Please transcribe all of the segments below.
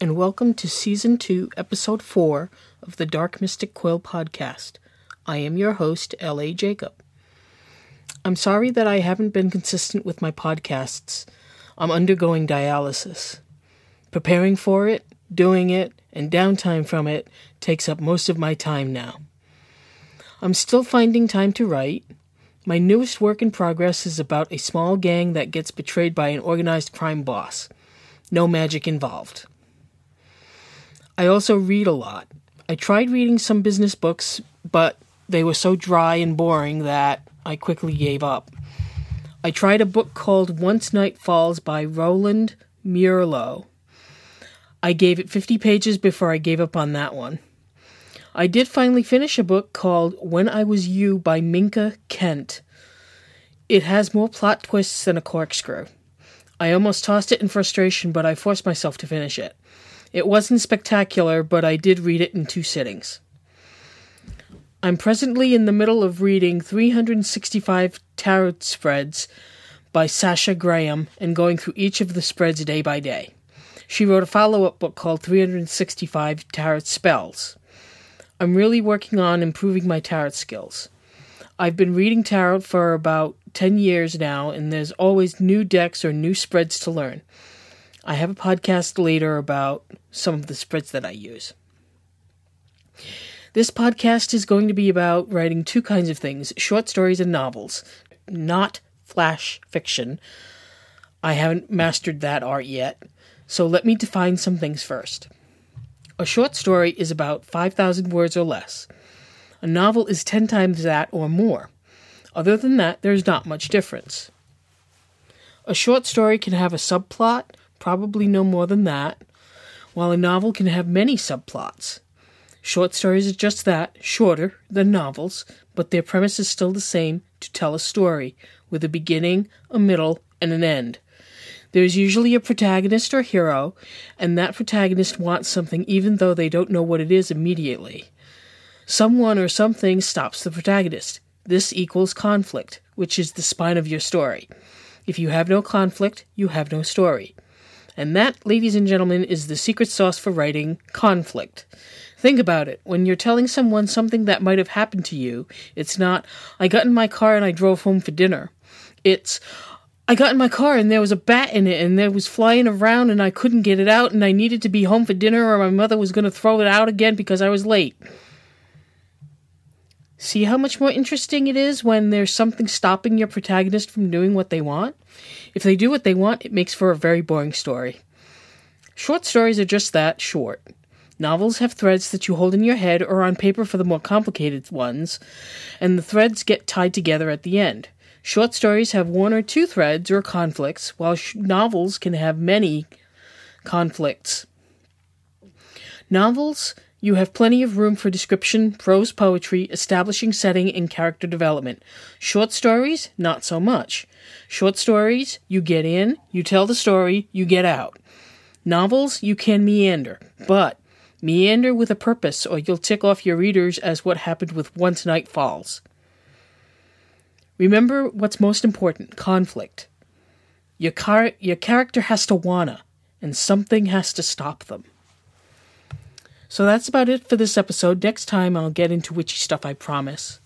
and welcome to Season 2, Episode 4 of the Dark Mystic Quill podcast. I am your host, L.A. Jacob. I'm sorry that I haven't been consistent with my podcasts. I'm undergoing dialysis. Preparing for it, doing it, and downtime from it takes up most of my time now. I'm still finding time to write. My newest work in progress is about a small gang that gets betrayed by an organized crime boss. No magic involved. I also read a lot. I tried reading some business books, but they were so dry and boring that I quickly gave up. I tried a book called Once Night Falls by Roland Murlo. I gave it 50 pages before I gave up on that one. I did finally finish a book called When I Was You by Minka Kent. It has more plot twists than a corkscrew. I almost tossed it in frustration, but I forced myself to finish it. It wasn't spectacular, but I did read it in two sittings. I'm presently in the middle of reading 365 tarot spreads by Sasha Graham and going through each of the spreads day by day. She wrote a follow up book called 365 Tarot Spells. I'm really working on improving my tarot skills. I've been reading tarot for about 10 years now, and there's always new decks or new spreads to learn. I have a podcast later about some of the spreads that I use. This podcast is going to be about writing two kinds of things short stories and novels, not flash fiction. I haven't mastered that art yet, so let me define some things first. A short story is about 5,000 words or less. A novel is 10 times that or more. Other than that, there's not much difference. A short story can have a subplot, probably no more than that, while a novel can have many subplots. Short stories are just that, shorter than novels, but their premise is still the same to tell a story, with a beginning, a middle, and an end. There is usually a protagonist or hero, and that protagonist wants something even though they don't know what it is immediately. Someone or something stops the protagonist. This equals conflict, which is the spine of your story. If you have no conflict, you have no story. And that, ladies and gentlemen, is the secret sauce for writing conflict. Think about it. When you're telling someone something that might have happened to you, it's not, I got in my car and I drove home for dinner. It's, I got in my car and there was a bat in it and there was flying around and I couldn't get it out and I needed to be home for dinner or my mother was going to throw it out again because I was late. See how much more interesting it is when there's something stopping your protagonist from doing what they want? If they do what they want, it makes for a very boring story. Short stories are just that short. Novels have threads that you hold in your head or on paper for the more complicated ones, and the threads get tied together at the end. Short stories have one or two threads or conflicts, while sh- novels can have many conflicts. Novels you have plenty of room for description, prose poetry, establishing setting, and character development. Short stories, not so much. Short stories, you get in, you tell the story, you get out. Novels, you can meander, but meander with a purpose, or you'll tick off your readers as what happened with Once Night Falls. Remember what's most important conflict. Your, car- your character has to wanna, and something has to stop them. So that's about it for this episode. Next time I'll get into witchy stuff, I promise.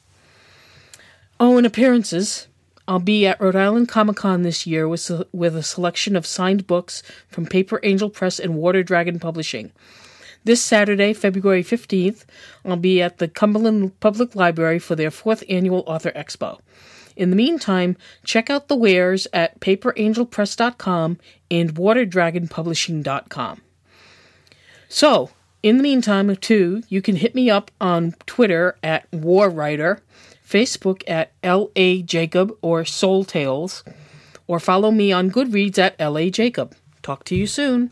Oh, and appearances. I'll be at Rhode Island Comic Con this year with, with a selection of signed books from Paper Angel Press and Water Dragon Publishing. This Saturday, February 15th, I'll be at the Cumberland Public Library for their fourth annual Author Expo. In the meantime, check out the wares at paperangelpress.com and waterdragonpublishing.com. So, in the meantime, too, you can hit me up on Twitter at WarWriter, Facebook at L.A. Jacob or Soul Tales, or follow me on Goodreads at L.A. Jacob. Talk to you soon.